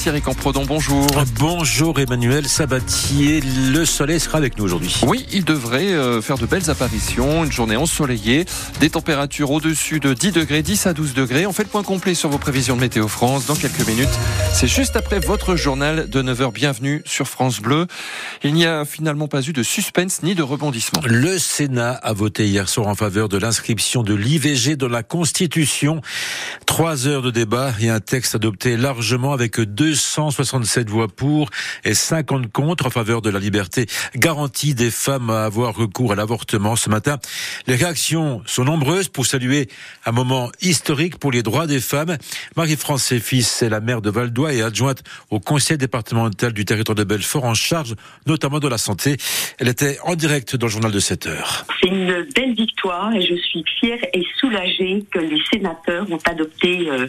Thierry Camprodon, bonjour. Bonjour Emmanuel Sabatier, le soleil sera avec nous aujourd'hui. Oui, il devrait euh, faire de belles apparitions, une journée ensoleillée, des températures au-dessus de 10 degrés, 10 à 12 degrés. On fait le point complet sur vos prévisions de Météo France dans quelques minutes. C'est juste après votre journal de 9h. Bienvenue sur France Bleu. Il n'y a finalement pas eu de suspense ni de rebondissement. Le Sénat a voté hier soir en faveur de l'inscription de l'IVG dans la Constitution. Trois heures de débat et un texte adopté largement avec 267 voix pour et 50 contre en faveur de la liberté garantie des femmes à avoir recours à l'avortement ce matin. Les réactions sont nombreuses pour saluer un moment historique pour les droits des femmes. Marie-France Fils est la maire de Valdois et adjointe au conseil départemental du territoire de Belfort en charge notamment de la santé. Elle était en direct dans le journal de 7 heures. C'est une belle victoire et je suis fière et soulagée que les sénateurs ont adopté euh,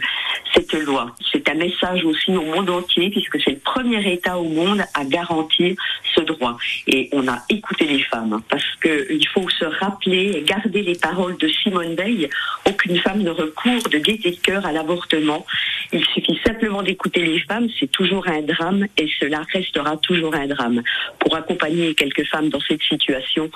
cette loi. C'est un message aussi au monde puisque c'est le premier État au monde à garantir ce droit. Et on a écouté les femmes hein, qu'il faut se rappeler et garder les paroles de Simone Veil. Aucune femme ne recourt de gaieté de cœur à l'avortement. Il suffit simplement d'écouter les femmes. C'est toujours un drame et cela restera toujours un drame. Pour accompagner quelques femmes dans cette situation,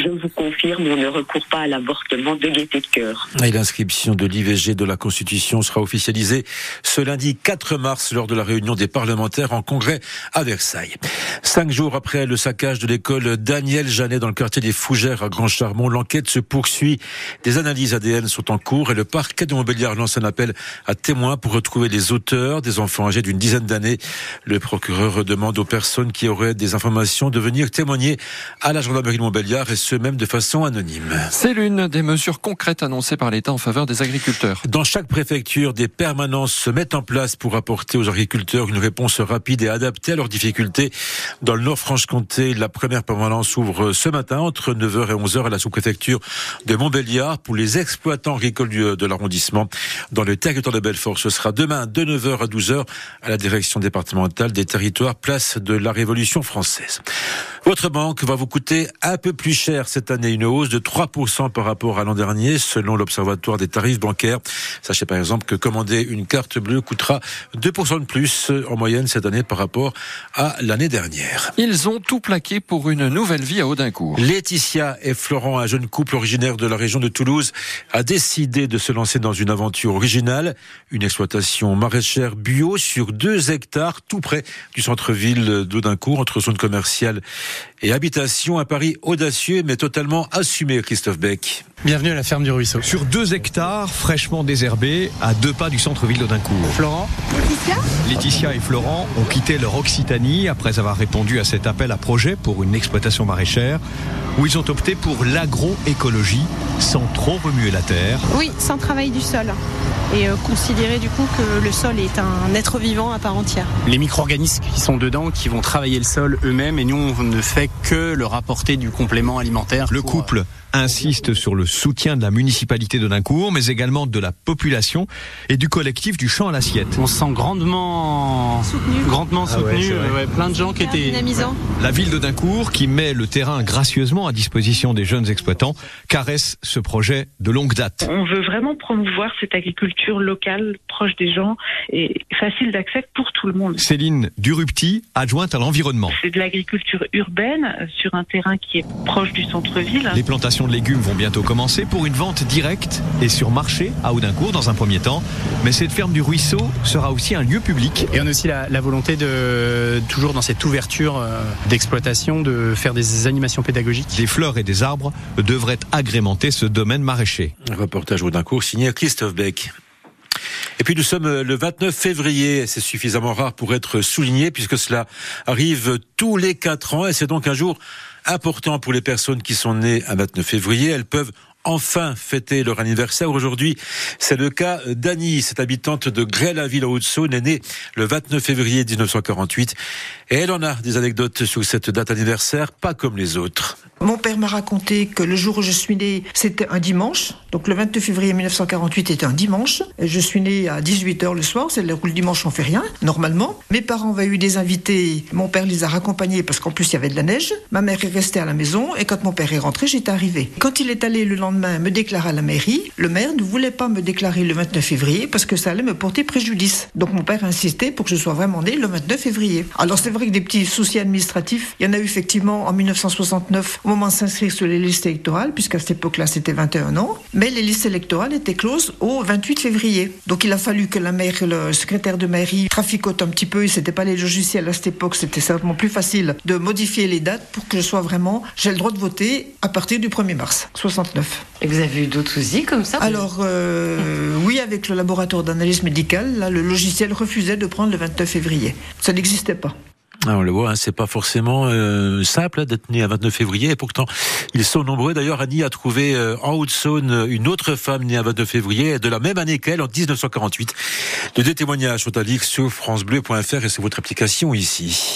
je vous confirme, on ne recourt pas à l'avortement de gaieté de cœur. Et l'inscription de l'IVG de la Constitution sera officialisée ce lundi 4 mars lors de la réunion des parlementaires en congrès à Versailles. Cinq jours après le saccage de l'école Daniel Janet dans le quartier des Fougères à Grand Charmont, l'enquête se poursuit. Des analyses ADN sont en cours et le parquet de Montbéliard lance un appel à témoins pour retrouver les auteurs, des enfants âgés d'une dizaine d'années. Le procureur demande aux personnes qui auraient des informations de venir témoigner à la gendarmerie de Montbéliard et ce même de façon anonyme. C'est l'une des mesures concrètes annoncées par l'État en faveur des agriculteurs. Dans chaque préfecture, des permanences se mettent en place pour apporter aux agriculteurs une réponse rapide et adaptée à leurs difficultés. Dans le Nord-Franche-Comté, la première permanence ouvre ce matin entre 9h et 11h à la sous-préfecture de Montbéliard pour les exploitants agricoles de l'arrondissement. Dans le territoire de Belfort, ce sera demain de 9h à 12h à la direction départementale des territoires, place de la Révolution française. Votre banque va vous coûter un peu plus cher cette année, une hausse de 3% par rapport à l'an dernier, selon l'Observatoire des tarifs bancaires. Sachez par exemple que commander une carte bleue coûtera 2% de plus en moyenne cette année par rapport à l'année dernière. Ils ont tout plaqué pour une nouvelle vie à Audincourt. Laetitia et Florent, un jeune couple originaire de la région de Toulouse, a décidé de se lancer dans une aventure originale, une exploitation maraîchère bio sur deux hectares tout près du centre-ville d'Audincourt, entre zone commerciale et habitation. Un pari audacieux mais totalement assumé, Christophe Beck. Bienvenue à la ferme du Ruisseau. Sur deux hectares fraîchement désherbés, à deux pas du centre-ville d'Audincourt. Florent Laetitia Laetitia et Florent ont quitté leur Occitanie après avoir répondu à cet appel à projet pour une exploitation maraîchère, où ils ont opté pour l'agroécologie sans trop remuer la terre. Oui, sans travail du sol. Et euh, considérer du coup que le sol est un être vivant à part entière. Les micro-organismes qui sont dedans, qui vont travailler le sol eux-mêmes, et nous on ne fait que leur apporter du complément alimentaire. Le couple insiste sur le soutien de la municipalité de Dincourt, mais également de la population et du collectif du champ à l'assiette. On se sent grandement Soutenu. grandement Ah ouais, soutenu. vrai. Ouais, plein de gens qui étaient dynamisant. La ville de Dincourt, qui met le terrain gracieusement à disposition des jeunes exploitants, caresse ce projet de longue date. On veut vraiment promouvoir cette agriculture locale, proche des gens et facile d'accès pour tout le monde. Céline Durupti, adjointe à l'environnement. C'est de l'agriculture urbaine sur un terrain qui est proche du centre-ville. Les plantations de légumes vont bientôt commencer pour une vente directe et sur marché à Audincourt dans un premier temps. Mais cette ferme du ruisseau sera aussi un lieu public. Et on a aussi la, la volonté de, toujours dans cette ouverture euh, d'exploitation, de faire des animations pédagogiques. Des fleurs et des arbres devraient agrémenter ce domaine maraîcher. Un reportage Audincourt signé Christophe Beck. Et puis nous sommes le 29 février, c'est suffisamment rare pour être souligné puisque cela arrive tous les quatre ans et c'est donc un jour important pour les personnes qui sont nées un 29 février. Elles peuvent enfin fêter leur anniversaire. Aujourd'hui, c'est le cas d'Annie, cette habitante de Grès-la-Ville en Haute-Saône, est née le 29 février 1948. Et elle en a des anecdotes sur cette date anniversaire, pas comme les autres. Mon père m'a raconté que le jour où je suis née, c'était un dimanche. Donc le 22 février 1948 était un dimanche. Je suis née à 18h le soir, c'est le dimanche on fait rien, normalement. Mes parents avaient eu des invités, mon père les a raccompagnés parce qu'en plus il y avait de la neige. Ma mère est restée à la maison et quand mon père est rentré, j'étais arrivée. Quand il est allé le lendemain me déclarer à la mairie. Le maire ne voulait pas me déclarer le 29 février parce que ça allait me porter préjudice. Donc mon père a insisté pour que je sois vraiment né le 29 février. Alors c'est vrai que des petits soucis administratifs, il y en a eu effectivement en 1969 au moment de s'inscrire sur les listes électorales, puisqu'à cette époque-là c'était 21 ans, mais les listes électorales étaient closes au 28 février. Donc il a fallu que la maire, le secrétaire de mairie traficote un petit peu, c'était pas les logiciels à cette époque, c'était certainement plus facile de modifier les dates pour que je sois vraiment, j'ai le droit de voter à partir du 1er mars 69. Et vous avez eu d'autres soucis comme ça Alors euh, oui, avec le laboratoire d'analyse médicale, là, le logiciel refusait de prendre le 29 février. Ça n'existait pas. Ah, on le voit, hein, c'est pas forcément euh, simple hein, d'être né à 29 février, et pourtant ils sont nombreux. D'ailleurs, Annie a trouvé euh, en Haute-Saône une autre femme née à 29 février, de la même année qu'elle, en 1948. Les deux témoignages sont à lire sur francebleu.fr et c'est votre application ici.